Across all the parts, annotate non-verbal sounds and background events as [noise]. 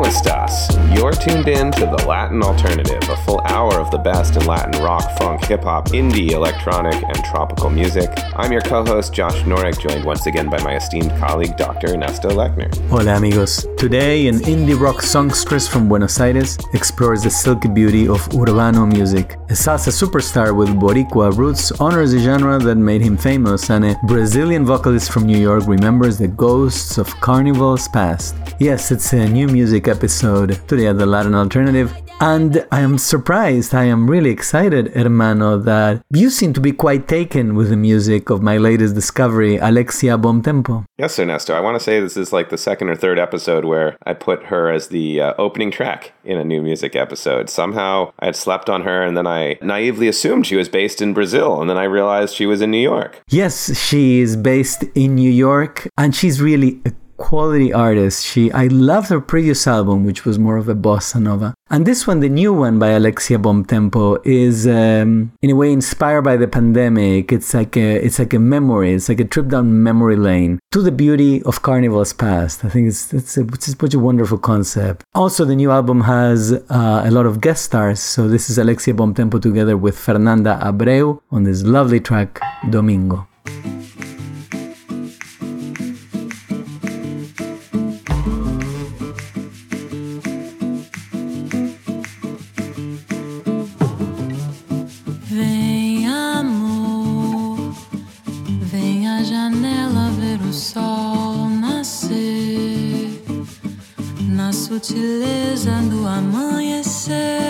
¿Cómo estás? You're tuned in to The Latin Alternative, a full hour of the best in Latin rock, funk, hip hop, indie, electronic, and tropical music. I'm your co host, Josh Norek, joined once again by my esteemed colleague, Dr. Ernesto Lechner. Hola, amigos. Today, an indie rock songstress from Buenos Aires explores the silky beauty of urbano music. A salsa superstar with Boricua roots honors a genre that made him famous, and a Brazilian vocalist from New York remembers the ghosts of carnivals past. Yes, it's a new music episode today at the Latin Alternative. And I am surprised, I am really excited, hermano, that you seem to be quite taken with the music of my latest discovery, Alexia Bomtempo. Yes, Ernesto. I want to say this is like the second or third episode where I put her as the uh, opening track in a new music episode. Somehow I had slept on her and then I naively assumed she was based in Brazil and then I realized she was in New York. Yes, she is based in New York and she's really a quality artist. She I loved her previous album, which was more of a bossa nova, and this one, the new one by Alexia Bomtempo, is um, in a way inspired by the pandemic. It's like a it's like a memory. It's like a trip down memory lane to the beauty of Carnival's past. I think it's it's, a, it's such a wonderful concept. Also, the new album has uh, a lot of guest stars. So this is Alexia Bomtempo together with Fernanda Abreu on this lovely track Domingo. Sutileza do amanhecer.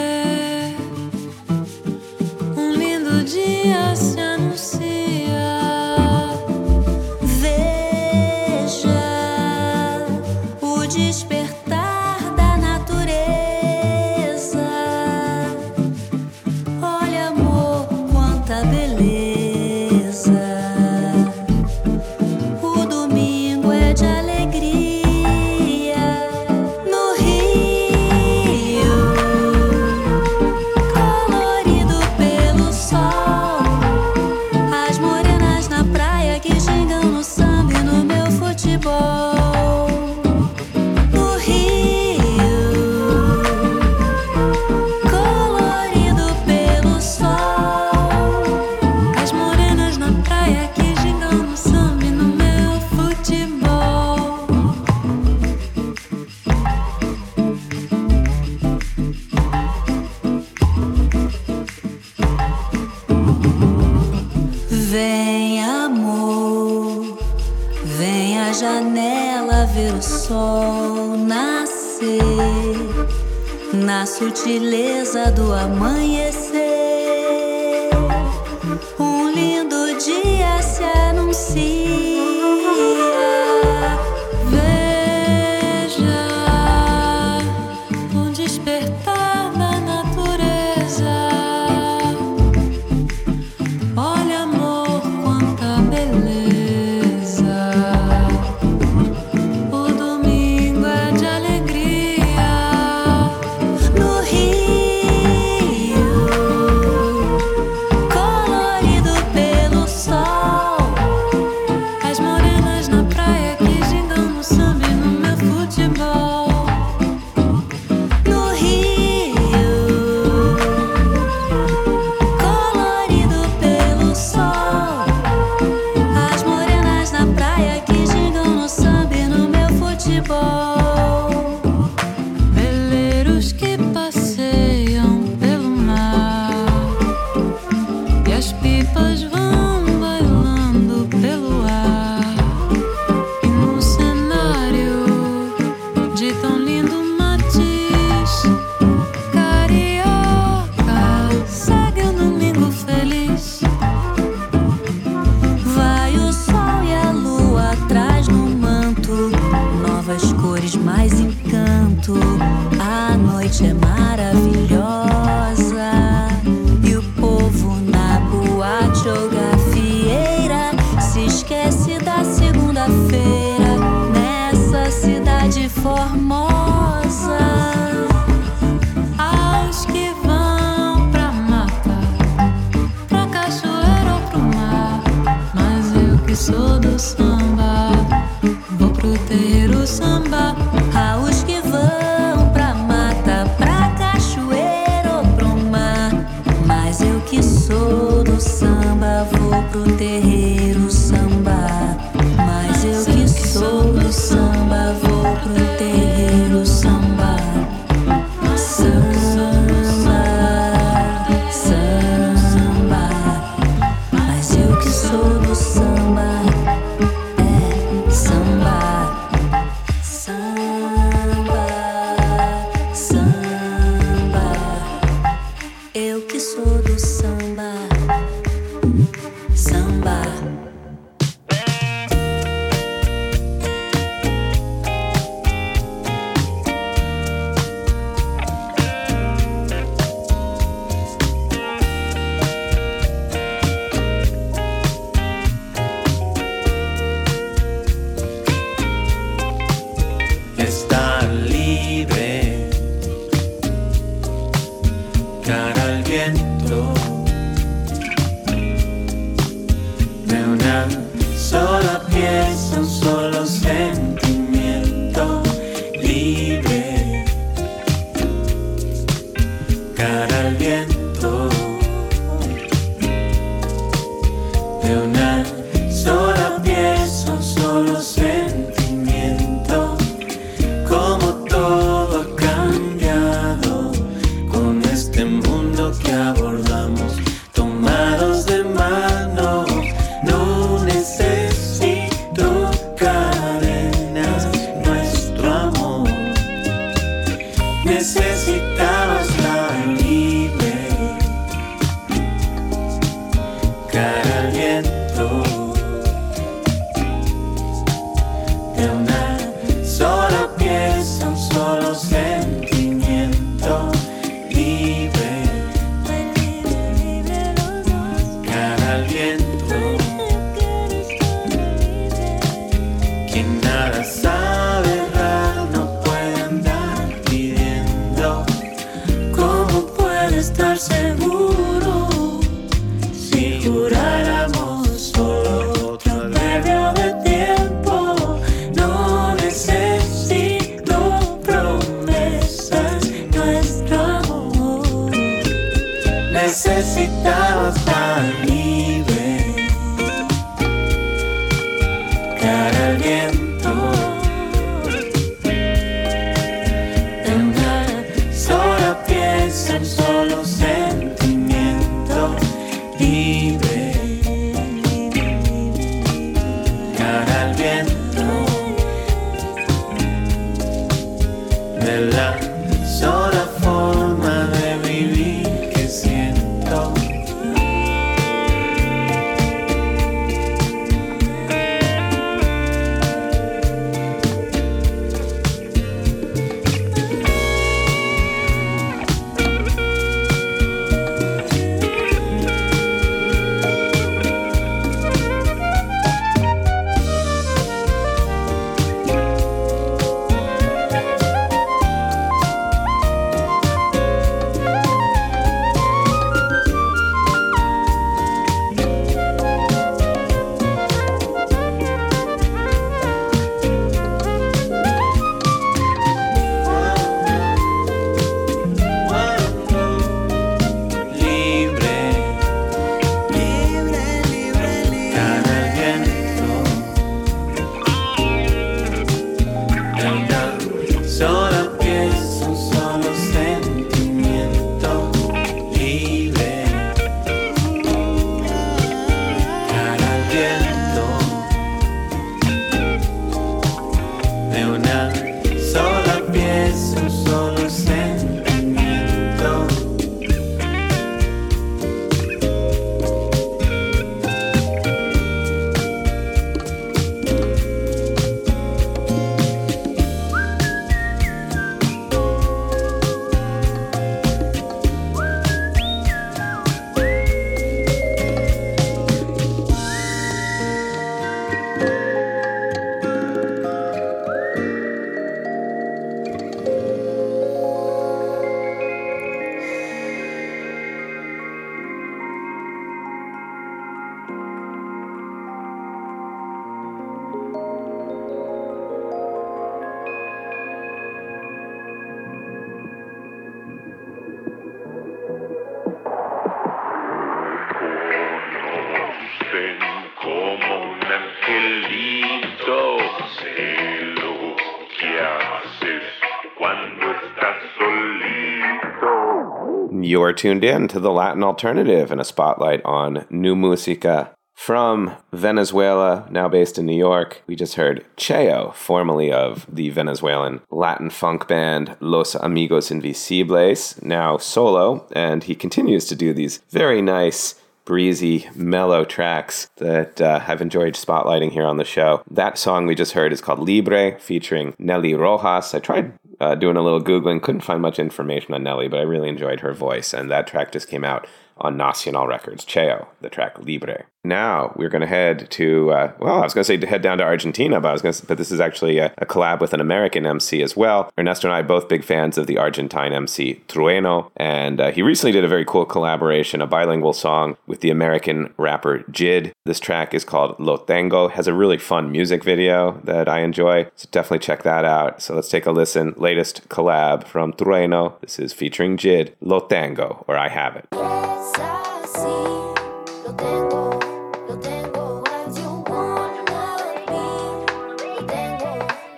Solito. You're tuned in to the Latin Alternative and a spotlight on new musica. From Venezuela, now based in New York, we just heard Cheo, formerly of the Venezuelan Latin funk band Los Amigos Invisibles, now solo, and he continues to do these very nice breezy, mellow tracks that uh, I've enjoyed spotlighting here on the show. That song we just heard is called Libre, featuring Nelly Rojas. I tried uh, doing a little Googling, couldn't find much information on Nelly, but I really enjoyed her voice, and that track just came out on Nacional Records, Cheo, the track Libre. Now we're going to head to, uh, well, I was going to say to head down to Argentina, but I was going to, but this is actually a, a, collab with an American MC as well. Ernesto and I both big fans of the Argentine MC Trueno, and uh, he recently did a very cool collaboration, a bilingual song with the American rapper JID. This track is called Lo Tengo, has a really fun music video that I enjoy, so definitely check that out. So let's take a listen. Latest collab from Trueno. This is featuring JID, Lo Tengo, or I Have It.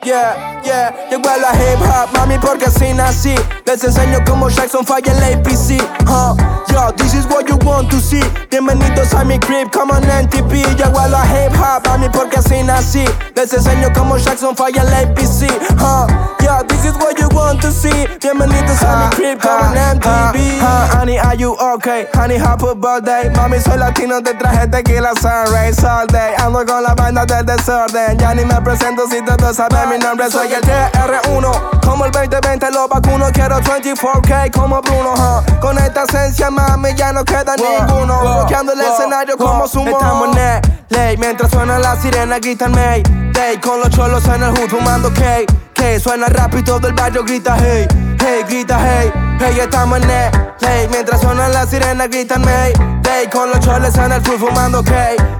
Yeah, yeah, llegó a la hip hop, mami, porque así nací. Les enseño cómo Jackson falla el APC. Huh? Yo, this is what you want to see. Bienvenidos a mi crib, come on NTP. Llegó a la hip hop, mami, porque así nací. Les enseño cómo Jackson falla el APC. Huh? Yo, this is what you want to see. Bienvenidos a mi crib, come on MTV. Huh? Honey, are you okay? Honey, happy birthday. Mami, soy latino, te traje tequila sunrise all day. Ando con la banda del desorden. Ya ni me presento si todos saben mi nombre. Soy el TR1. Como el 2020 lo vacuno. Quiero 24K como Bruno. huh? Con esta esencia, mami, ya no queda ninguno. Bloqueando el escenario como sumo. Estamos en ley. Mientras suena la sirena, gritan May. Day con los cholos en el hood fumando K. K suena rap y todo el barrio grita hey. Hey, grita hey. Hey, estamos en ley. Mientras suena la sirena, gritan May. Day con los cholos en el hood fumando K.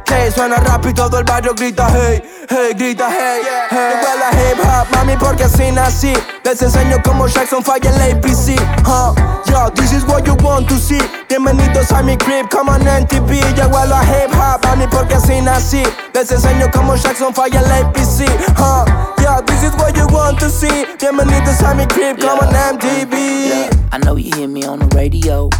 K suena rap y todo el barrio grita hey. Hey, grita hey. Hey, Llegó a hip hop, mami, porque así nací. Les enseño cómo Jackson falla el APC. Huh? Yo, this is what you want to see. Bienvenidos a mi crib, come on NTV. Llegó a hip hop, mami, porque así nací. Les enseño cómo Jackson falla el APC. Huh? Yo, this is what you want to see. Bienvenidos a mi crib, come on MTV. I know you hear me on the radio.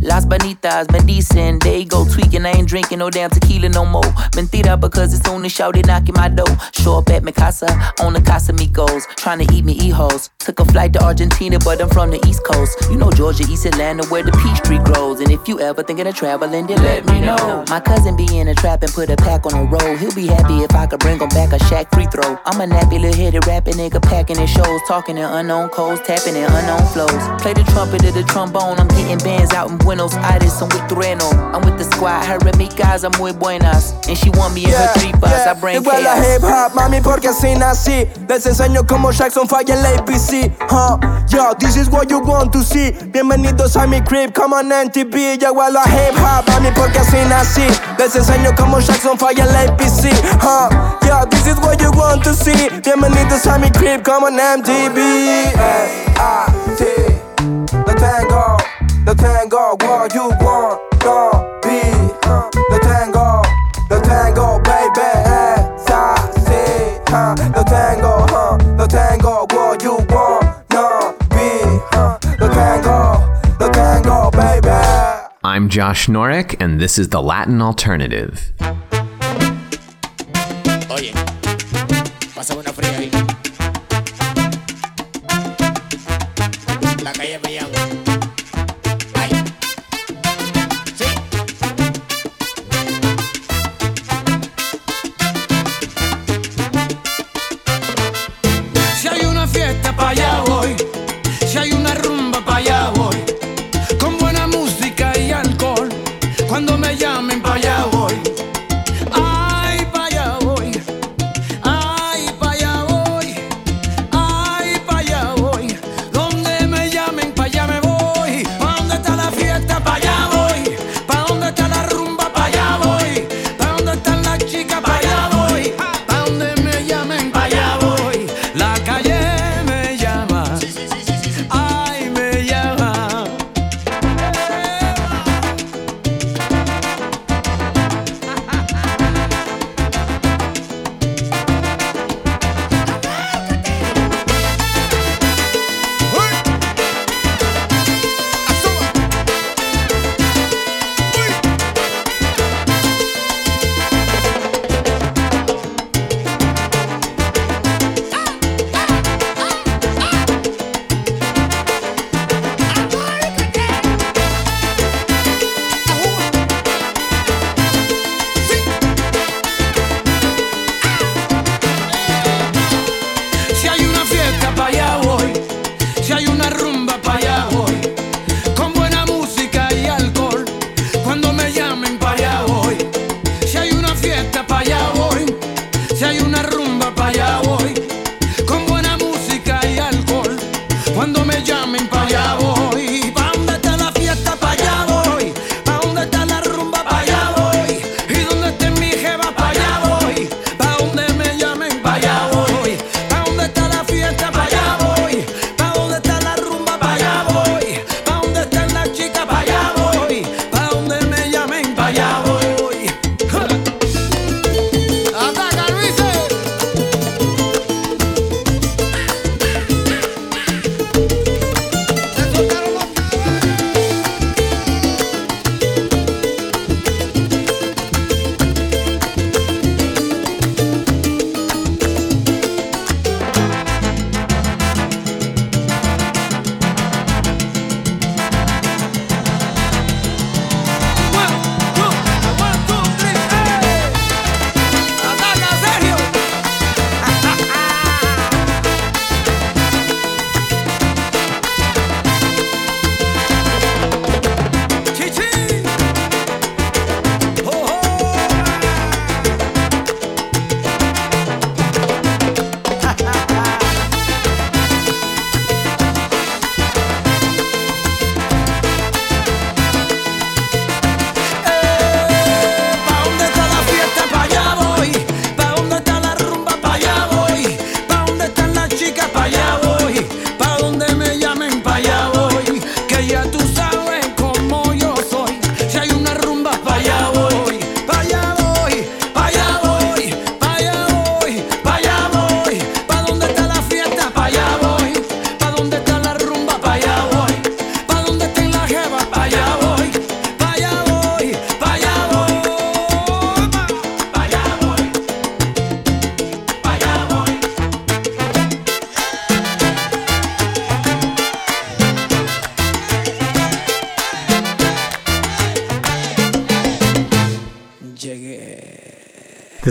Las Bonitas, me they go tweaking. I ain't drinking no damn tequila no more. Mentira, because it's only as shout they knocking my door. Show up at mi casa, on the Casamigos. Trying to eat me hijos. Took a flight to Argentina, but I'm from the East Coast. You know Georgia, East Atlanta, where the peach tree grows. And if you ever thinking of traveling, then let me know. My cousin be in a trap and put a pack on the road. He'll be happy if I could bring him back a shack free throw. I'm a nappy little headed rapping nigga, packing his shows, talking in unknown codes, tapping in unknown flows. Play the trumpet or the trombone, I'm getting bands out in Buenos Aires, I'm with Trueno. I'm with the squad, her amigas, I'm muy buenas. And she want me in her three bus, I bring Llegó a la chaos. hip hop, mami, porque así nací. Les enseño cómo Jackson falla el APC. Huh? Yo, this is what you want to see. Bienvenidos a mi crib, come on NTV. Llegó a la hip hop, mami, porque así nací. Les enseño cómo Jackson falla el APC. Huh? Yo, this is what you want to see. Bienvenidos a mi crib, come on MTV. S-I-T. The tango, the tango, what you want, don't be. huh? The tango, the tango, baby. S-I-C. Huh? The tango, huh? The tango, what you want, no be. Huh? The tango, the tango, baby. I'm Josh Norek, and this is the Latin Alternative. Oye, pásame una fría ahí.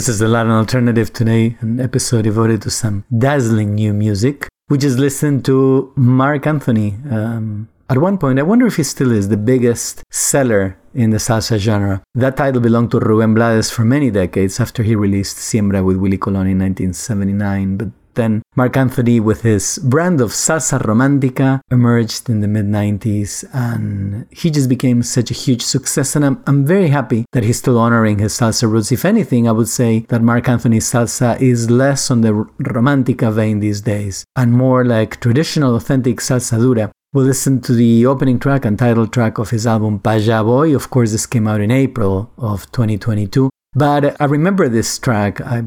This is the Latin Alternative today, an episode devoted to some dazzling new music. We just listened to Marc Anthony. Um, at one point, I wonder if he still is the biggest seller in the salsa genre. That title belonged to Ruben Blades for many decades after he released Siembra with Willie Colon in 1979, but then Marc Anthony, with his brand of salsa romantica, emerged in the mid 90s and he just became such a huge success. And I'm, I'm very happy that he's still honoring his salsa roots. If anything, I would say that Marc Anthony's salsa is less on the romantica vein these days and more like traditional, authentic salsa dura. We'll listen to the opening track and title track of his album Pa'lla Voy. Of course, this came out in April of 2022. But I remember this track. I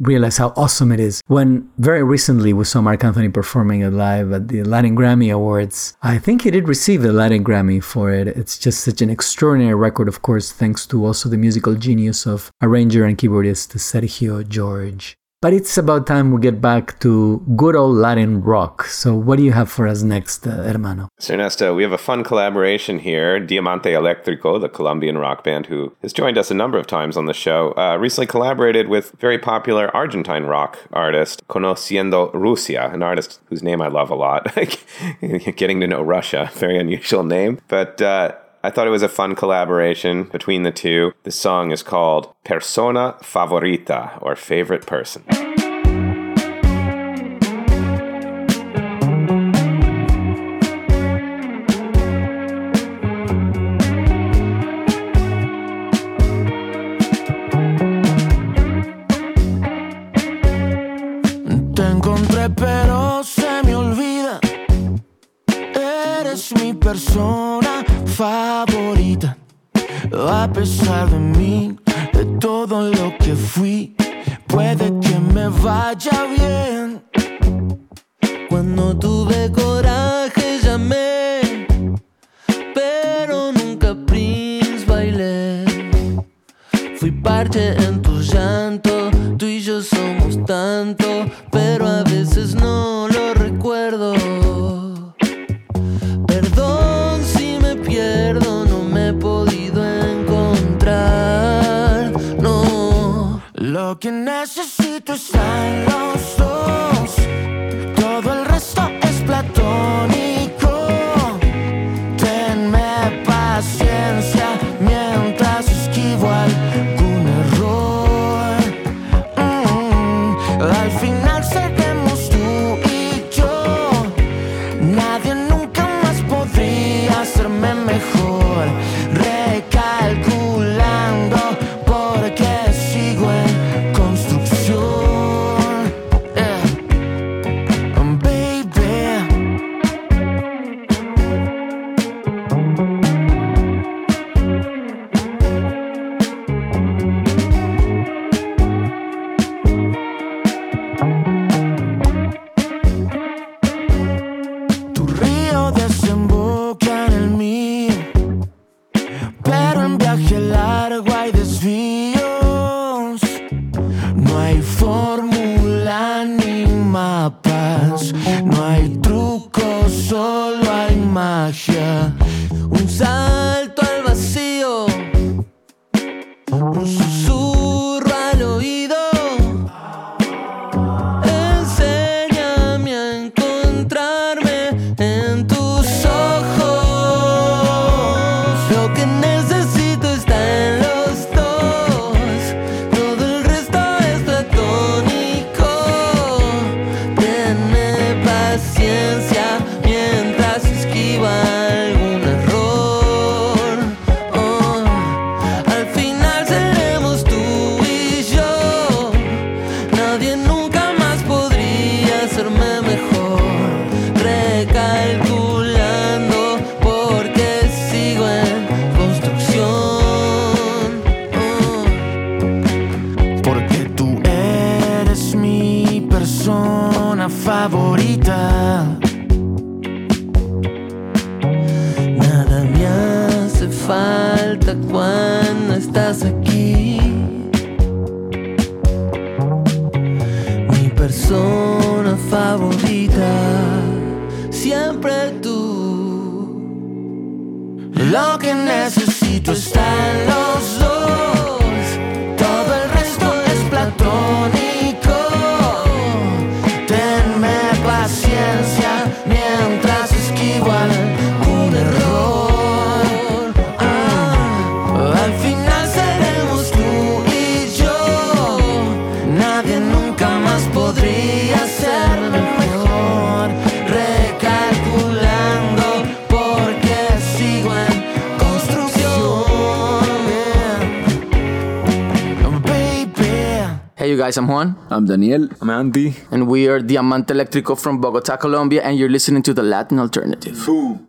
realized how awesome it is. When very recently we saw Marc Anthony performing it live at the Latin Grammy Awards. I think he did receive the Latin Grammy for it. It's just such an extraordinary record, of course, thanks to also the musical genius of arranger and keyboardist Sergio George. But it's about time we get back to good old Latin rock. So, what do you have for us next, uh, hermano? So Ernesto, we have a fun collaboration here. Diamante Electrico, the Colombian rock band who has joined us a number of times on the show, uh, recently collaborated with very popular Argentine rock artist Conociendo Rusia, an artist whose name I love a lot. [laughs] Getting to know Russia, very unusual name. But uh, I thought it was a fun collaboration between the two. The song is called Persona Favorita, or Favorite Person. Te encontré pero se me olvida. Eres mi persona favorita. A pesar de mí, de todo lo que fui, puede que me vaya bien. Cuando tuve coraje llamé, pero nunca Prince bailé. Fui parte en tu llanto, tú y yo somos tanto, Daniel. I'm Andy. And we are Diamante Electrico from Bogota, Colombia, and you're listening to the Latin Alternative. Boom.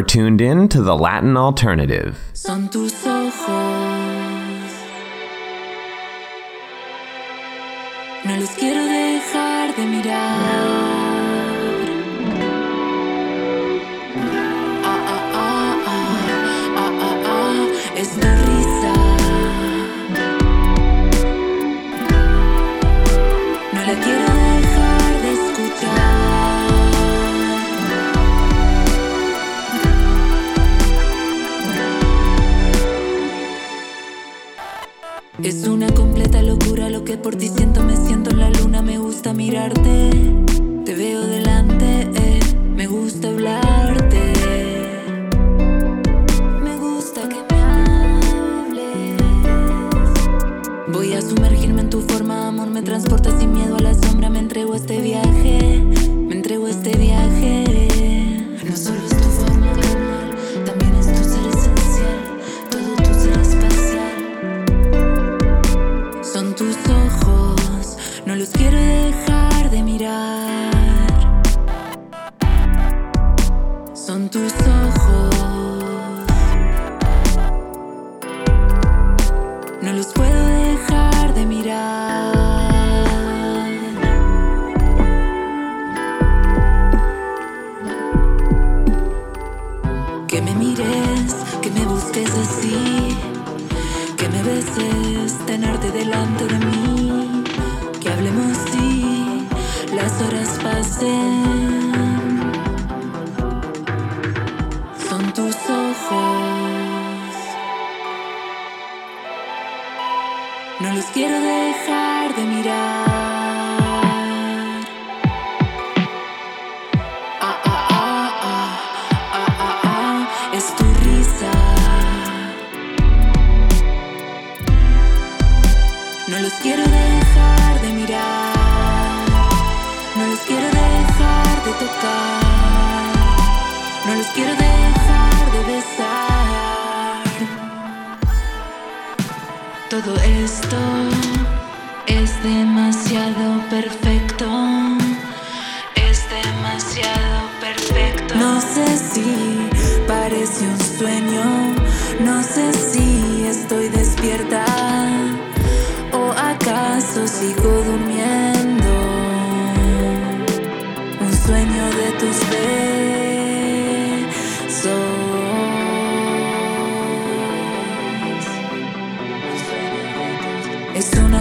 are tuned in to the Latin Alternative.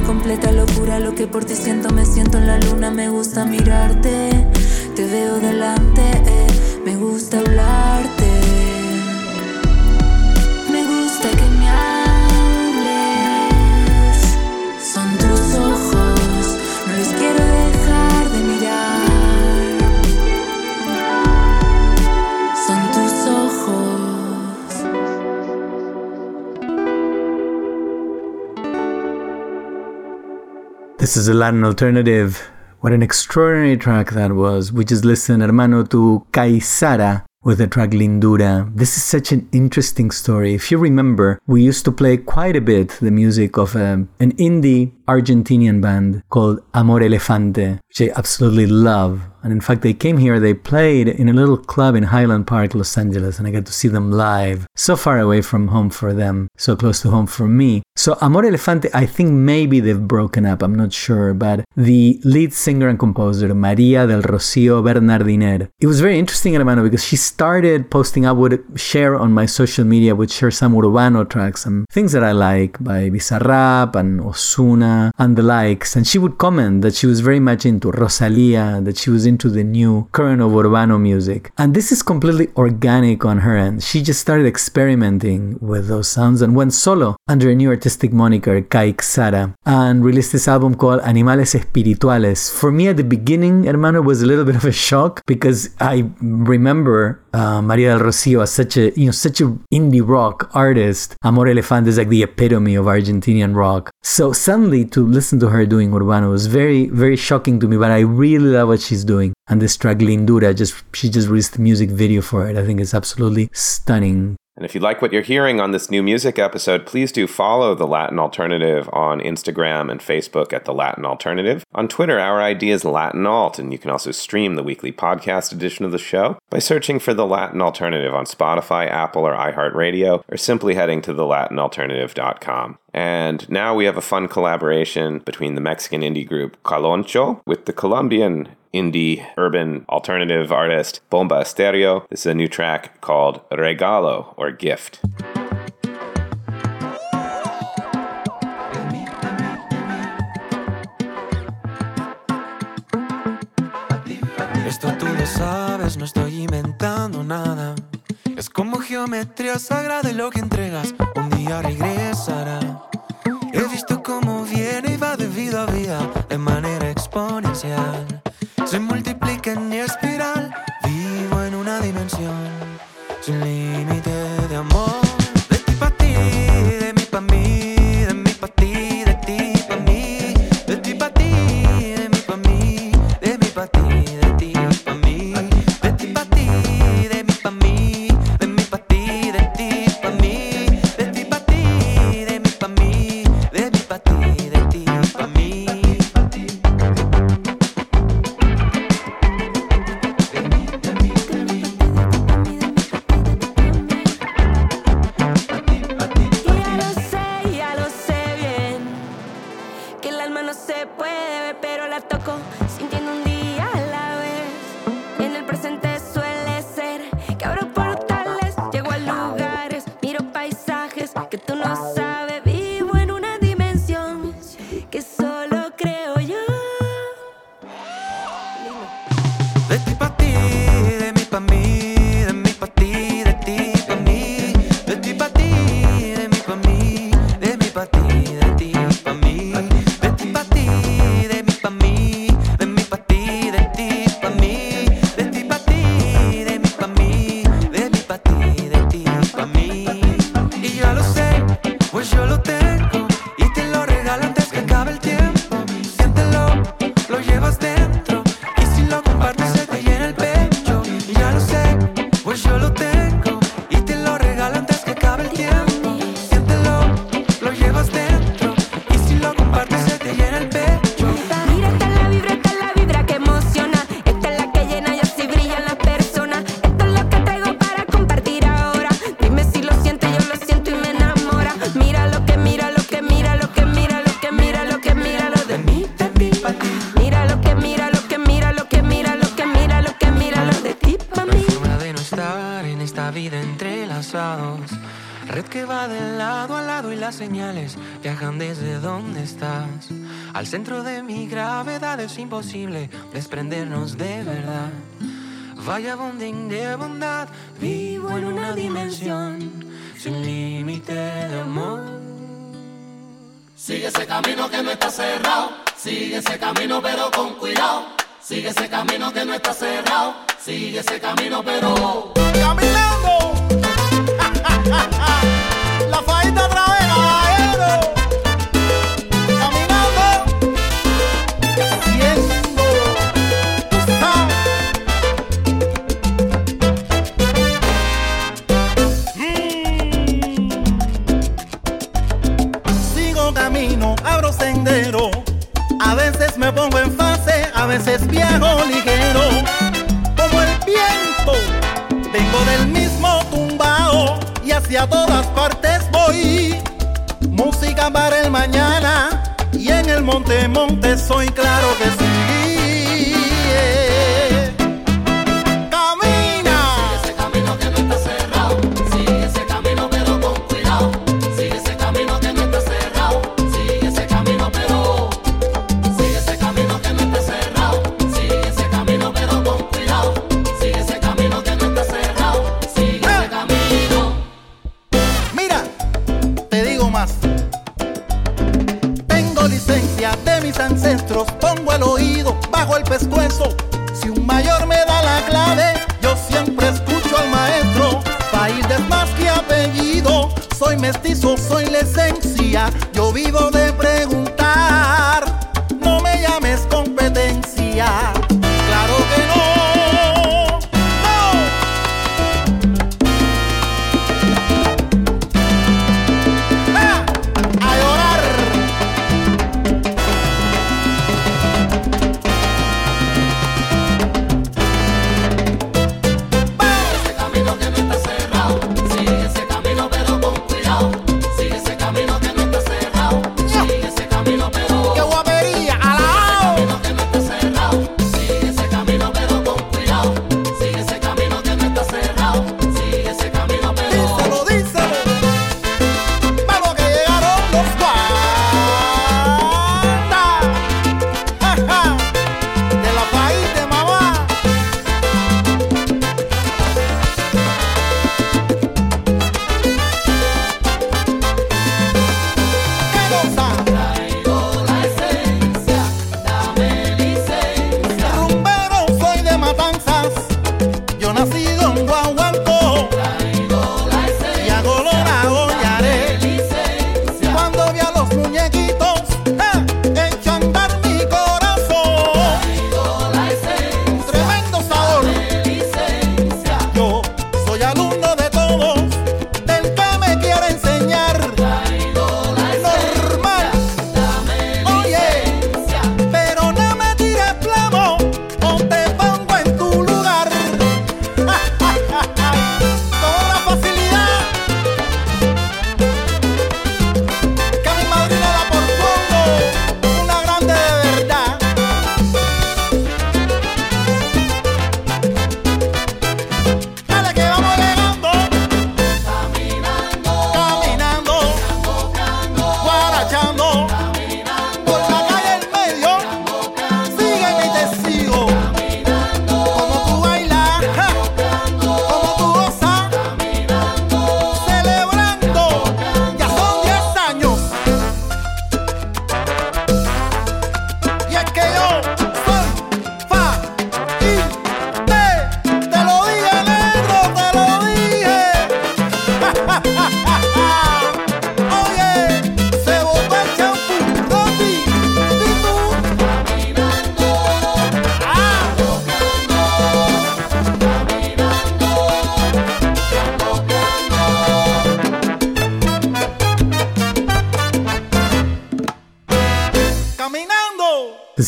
completa locura lo que por ti siento. Me siento en la luna, me gusta mirarte. Te veo delante, eh, me gusta hablarte. This is a Latin alternative. What an extraordinary track that was. We just listened, hermano, to Caizara with the track Lindura. This is such an interesting story. If you remember, we used to play quite a bit the music of um, an indie Argentinian band called Amor Elefante, which I absolutely love. And in fact, they came here, they played in a little club in Highland Park, Los Angeles, and I got to see them live. So far away from home for them, so close to home for me. So, Amor Elefante, I think maybe they've broken up, I'm not sure, but the lead singer and composer, Maria del Rocio Bernardiner, it was very interesting, Hermano, because she started posting, I would share on my social media, I would share some Urbano tracks and things that I like by Bizarrap and Ozuna and the likes. And she would comment that she was very much into Rosalia, that she was into the new current of Urbano music. And this is completely organic on her end. She just started experimenting with those sounds and went solo under a new artistic moniker, Kaiksara, and released this album called Animales Espirituales. For me at the beginning, hermano, was a little bit of a shock because I remember uh, Maria del Rocio as such a you know such a indie rock artist. Amor Elefante is like the epitome of Argentinian rock. So suddenly to listen to her doing Urbano was very very shocking to me. But I really love what she's doing. And this track Lindura, just she just released a music video for it. I think it's absolutely stunning. And if you like what you're hearing on this new music episode, please do follow The Latin Alternative on Instagram and Facebook at The Latin Alternative. On Twitter, our ID is Latin Alt, and you can also stream the weekly podcast edition of the show by searching for The Latin Alternative on Spotify, Apple, or iHeartRadio, or simply heading to thelatinalternative.com. And now we have a fun collaboration between the Mexican indie group Caloncho with the Colombian indie urban alternative artist Bomba Estéreo. This is a new track called Regalo or Gift. Sabes, no estoy inventando nada. Es como geometría sagrada lo que entregas un día regresará. He visto cómo viene y va de vida a vida de manera exponencial. Se multiplica en espiral, vivo en una dimensión sin límite de amor. De ti pa' ti, de mí pa' mí, de mí pa' ti, de ti imposible desprendernos de verdad. Vaya bonding de bondad, vivo en una dimensión sin límite de amor. Sigue ese camino que no está cerrado. Sigue ese camino pero con cuidado. Sigue ese camino que no está cerrado. Sigue ese camino pero caminando. [laughs]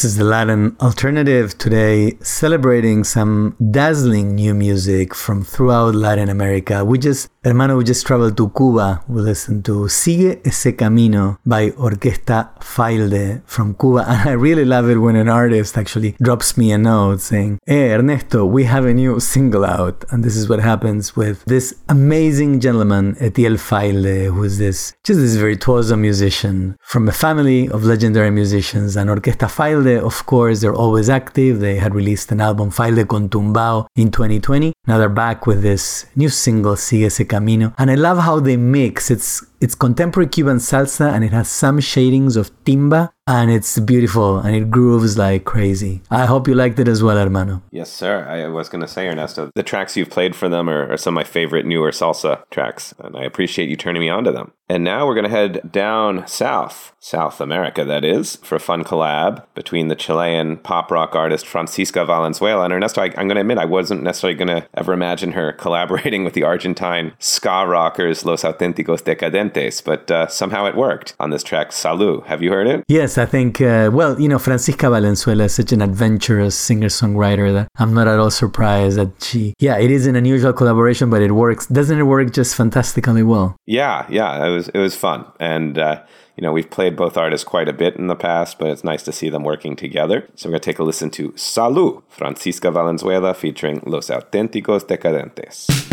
This is the Latin alternative today, celebrating some dazzling new music from throughout Latin America. We just, hermano, we just traveled to Cuba. We listened to Sigue Ese Camino by Orquesta Failde from Cuba. [laughs] And I really love it when an artist actually drops me a note saying, Hey, Ernesto, we have a new single out. And this is what happens with this amazing gentleman, Ethiel Failde, who is this, just this virtuoso musician from a family of legendary musicians. And Orquesta Failde, of course, they're always active. They had released an album, Failde con Tumbao, in 2020. Now they're back with this new single, Sigue Ese Camino. And I love how they mix. It's it's contemporary Cuban salsa and it has some shadings of timba and it's beautiful and it grooves like crazy. I hope you liked it as well, hermano. Yes, sir. I was going to say, Ernesto, the tracks you've played for them are, are some of my favorite newer salsa tracks, and I appreciate you turning me on to them. And now we're going to head down south, South America, that is, for a fun collab between the Chilean pop rock artist Francisca Valenzuela and Ernesto. I, I'm going to admit, I wasn't necessarily going to ever imagine her [laughs] collaborating with the Argentine ska rockers Los Auténticos Decadentes. Decadentes, but uh, somehow it worked on this track, Salud. Have you heard it? Yes, I think, uh, well, you know, Francisca Valenzuela is such an adventurous singer songwriter that I'm not at all surprised that she, yeah, it is an unusual collaboration, but it works. Doesn't it work just fantastically well? Yeah, yeah, it was it was fun, and uh, you know we've played both artists quite a bit in the past, but it's nice to see them working together. So we're gonna take a listen to Salud, Francisca Valenzuela featuring Los Auténticos Decadentes.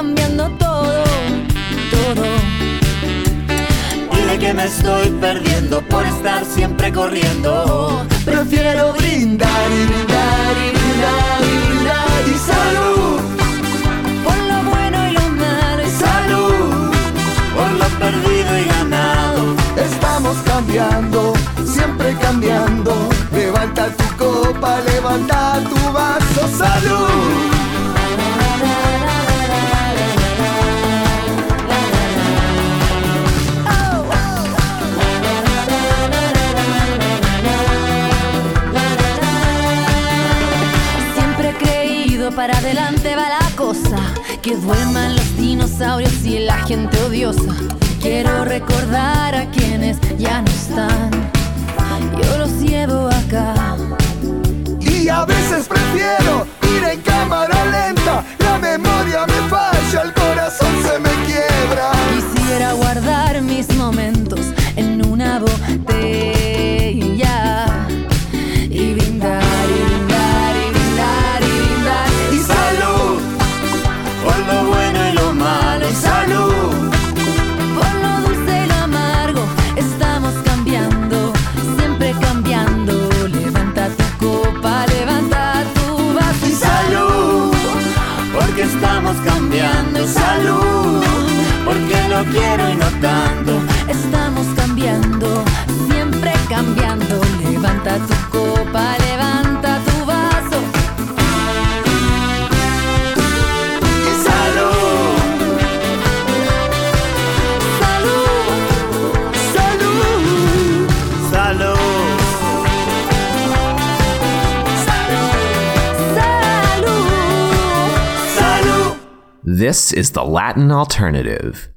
Cambiando todo, todo. Dile que me estoy perdiendo por estar siempre corriendo. Prefiero brindar y brindar y brindar y brindar y salud, Por lo bueno y lo malo. Y salud por lo perdido y ganado. estamos cambiando, siempre cambiando. Levanta tu copa, levanta tu vaso. Salud. Que duerman los dinosaurios y la gente odiosa. Is the Latin alternative.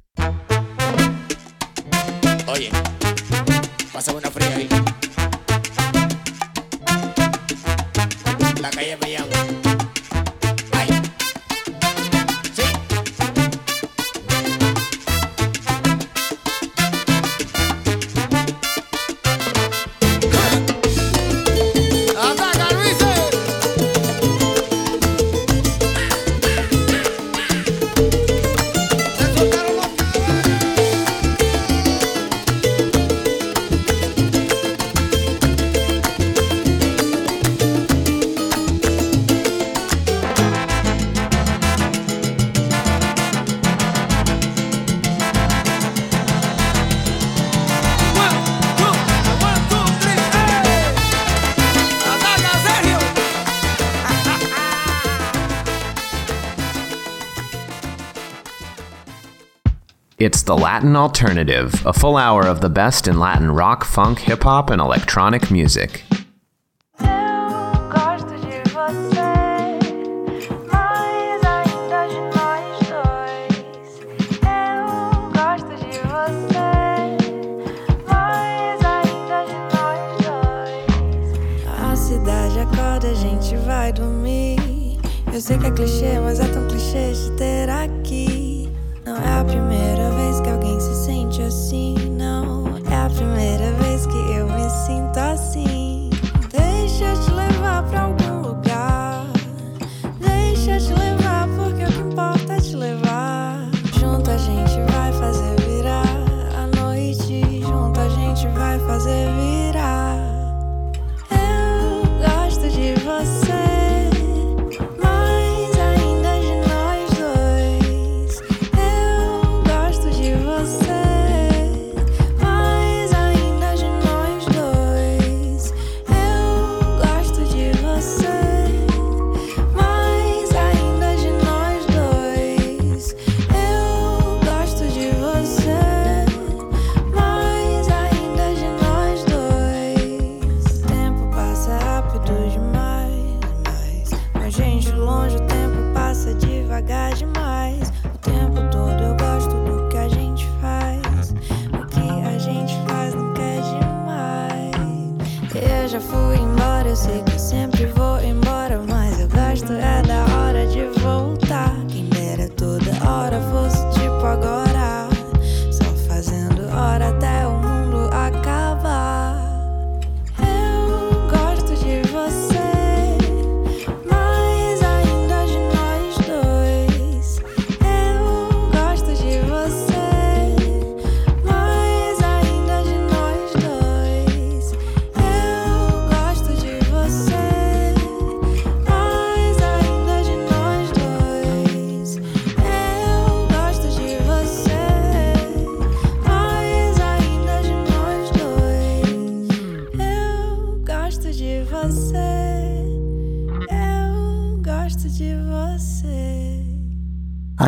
The Latin alternative, a full hour of the best in Latin rock, funk, hip hop, and electronic music.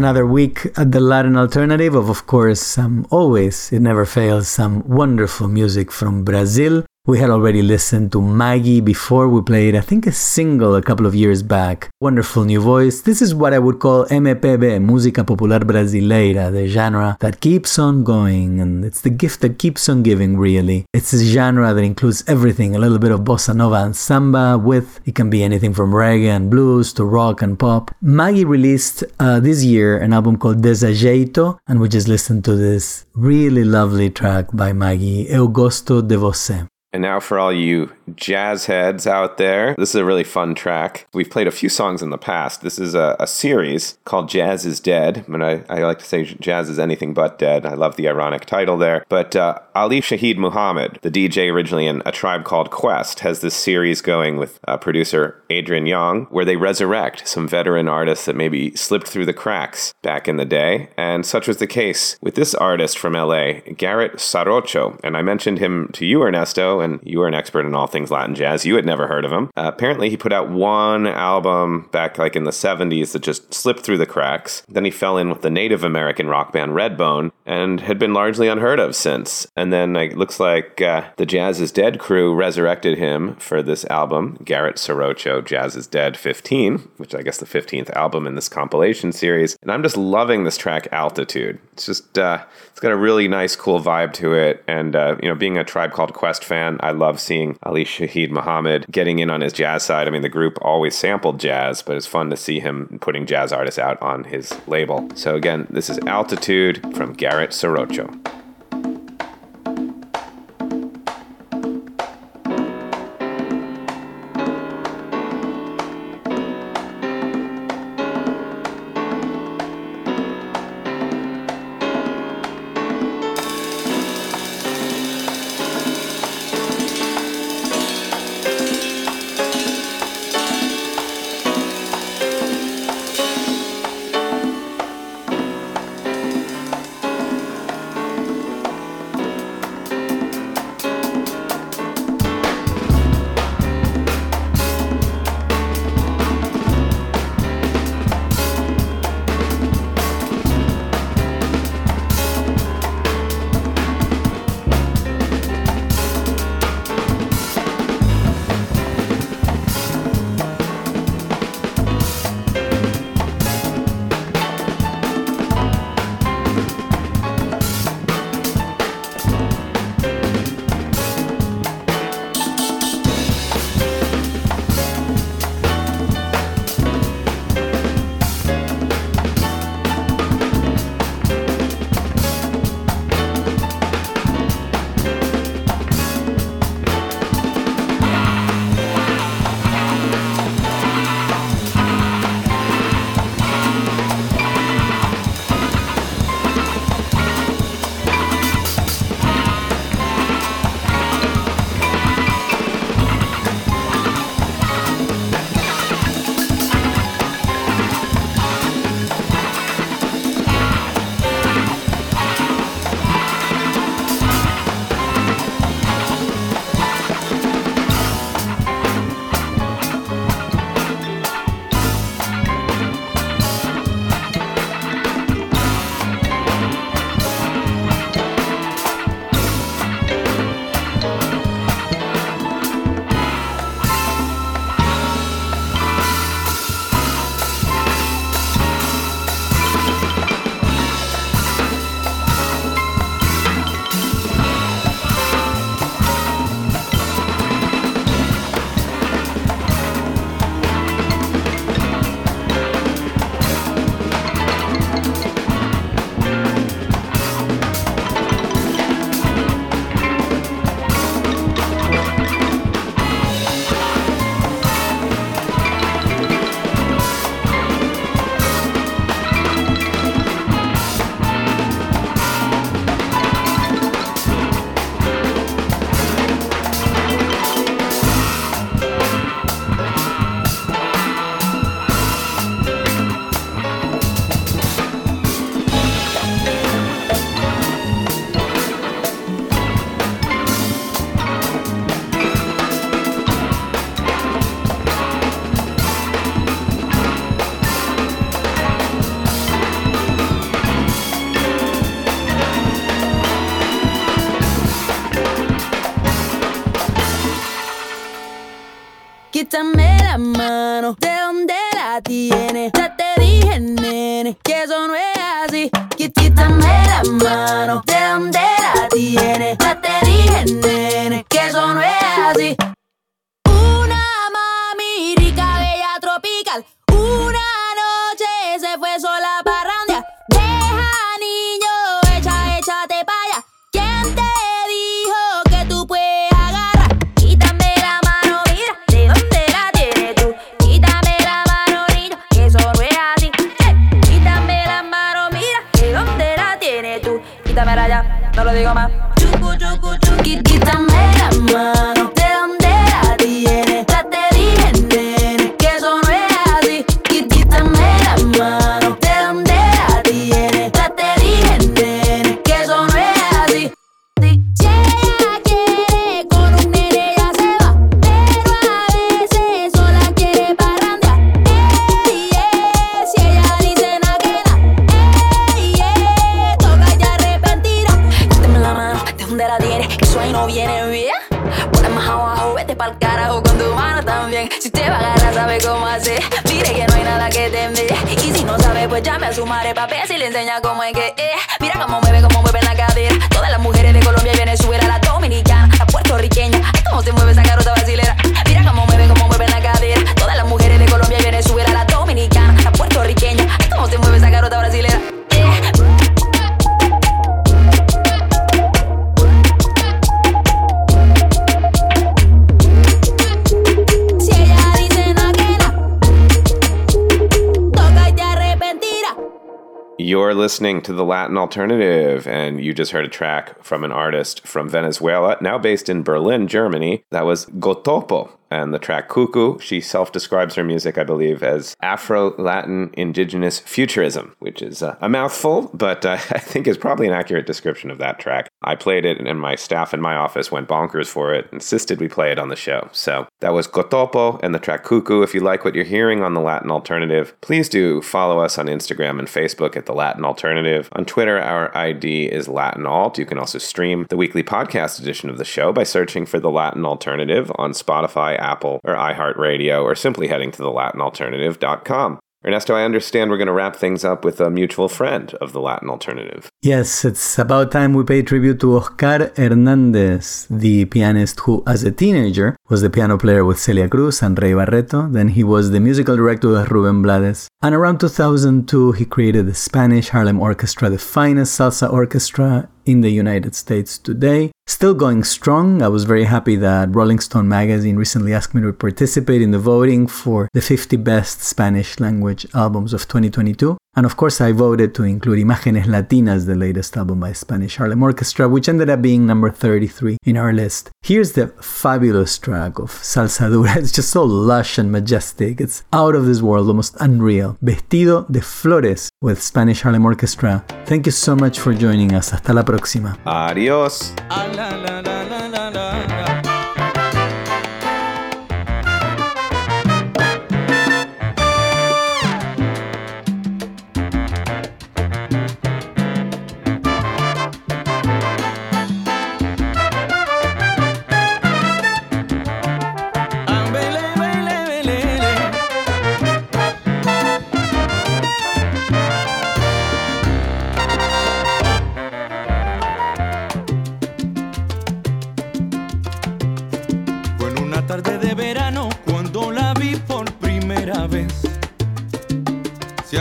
Another week at the Latin alternative of, of course, some always, it never fails, some wonderful music from Brazil. We had already listened to Maggie before we played, I think, a single a couple of years back. Wonderful new voice. This is what I would call MPB, Música Popular Brasileira, the genre that keeps on going, and it's the gift that keeps on giving, really. It's a genre that includes everything a little bit of bossa nova and samba, with it can be anything from reggae and blues to rock and pop. Maggie released uh, this year an album called Desajeito, and we just listened to this really lovely track by Maggie, Eu Gosto de Você. And now, for all you jazz heads out there, this is a really fun track. We've played a few songs in the past. This is a, a series called Jazz is Dead. And I, I like to say jazz is anything but dead. I love the ironic title there. But uh, Ali Shaheed Muhammad, the DJ originally in A Tribe Called Quest, has this series going with uh, producer Adrian Younge, where they resurrect some veteran artists that maybe slipped through the cracks back in the day. And such was the case with this artist from LA, Garrett Saracho. And I mentioned him to you, Ernesto, you are an expert in all things Latin jazz. You had never heard of him. Uh, apparently, he put out one album back like in the 70s that just slipped through the cracks. Then he fell in with the Native American rock band Redbone and had been largely unheard of since. And then it looks like uh, the Jazz is Dead crew resurrected him for this album, Garrett Saracho Jazz is Dead 15, which I guess the 15th album in this compilation series. And I'm just loving this track, Altitude. It's just, uh, it's got a really nice, cool vibe to it. And, uh, you know, being a Tribe Called Quest fan, I love seeing Ali Shaheed Muhammad getting in on his jazz side. I mean, the group always sampled jazz, but it's fun to see him putting jazz artists out on his label. So, again, this is Altitude from Garrett Saracho. Pues llame a su madre pa' ver si le enseña cómo es que es. Mira cómo mueve, cómo mueve la cadera. Todas las mujeres de Colombia y Venezuela, la dominicana, la puertorriqueña. Ay, cómo se mueve esa carota listening to the Latin Alternative, and you just heard a track from an artist from Venezuela, now based in Berlin, Germany. That was Gotopo, and the track Cuckoo. She self describes her music, I believe, as Afro Latin Indigenous Futurism, which is uh, a mouthful, but uh, [laughs] I think is probably an accurate description of that track. I played it, and my staff in my office went bonkers for it, insisted we play it on the show. So that was Gotopo and the track Cuckoo. If you like what you're hearing on the Latin Alternative, please do follow us on Instagram and Facebook at the Latin Alternative. On Twitter, our ID is Latin Alt. You can also stream the weekly podcast edition of the show by searching for the Latin Alternative on Spotify, Apple, or iHeartRadio, or simply heading to thelatinalternative.com. Ernesto, I understand we're going to wrap things up with a mutual friend of the Latin Alternative. Yes, it's about time we pay tribute to Oscar Hernandez, the pianist who, as a teenager, was the piano player with Celia Cruz and Ray Barretto. Then he was the musical director with Ruben Blades. And around 2002, he created the Spanish Harlem Orchestra, the finest salsa orchestra in the United States today. Still going strong. I was very happy that Rolling Stone magazine recently asked me to participate in the voting for the 50 best Spanish language albums of 2022. And of course, I voted to include Imágenes Latinas, the latest album by Spanish Harlem Orchestra, which ended up being number 33 in our list. Here's the fabulous track of Salsadura. [laughs] It's just so lush and majestic. It's out of this world, almost unreal. Vestido de Flores with Spanish Harlem Orchestra. Thank you so much for joining us. Hasta la próxima. Adios. Fue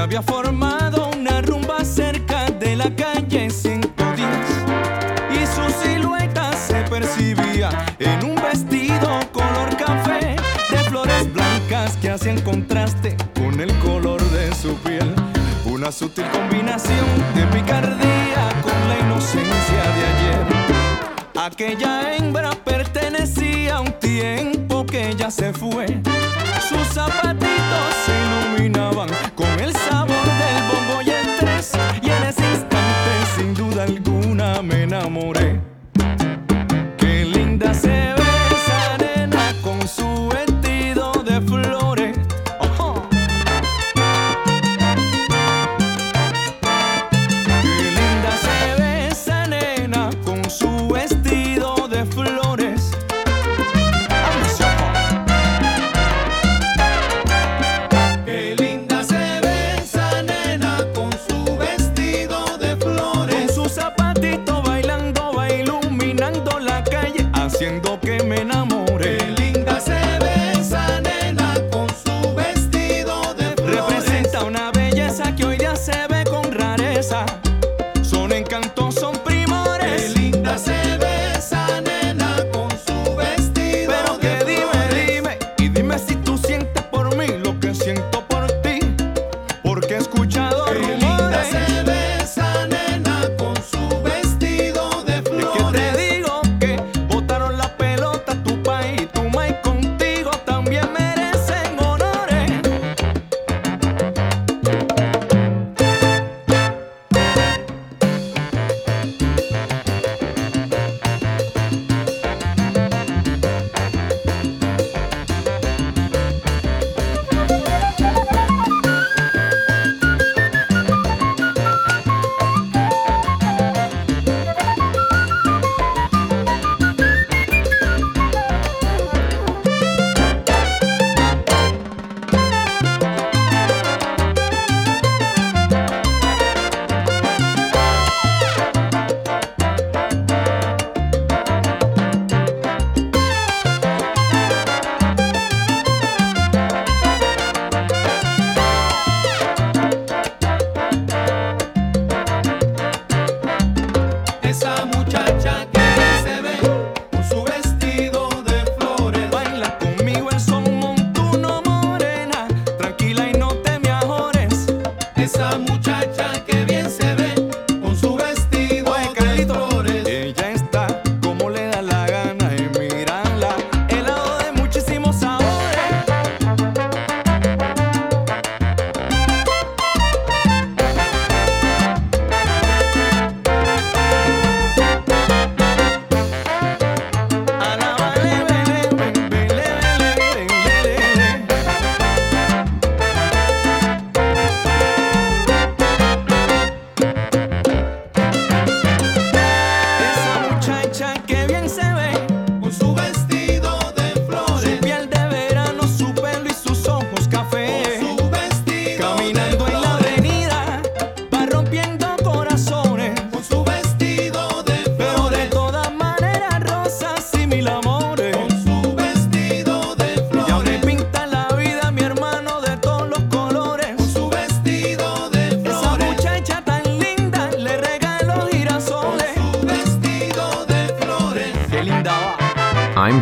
había formado una rumba cerca de la calle 110 y su silueta se percibía en un vestido color café de flores blancas que hacían contraste con el color de su piel. Una sutil combinación de picardía con la inocencia de ayer. Aquella hembra pertenecía a un tiempo que ya se fue. Sus zapatitos se iluminaban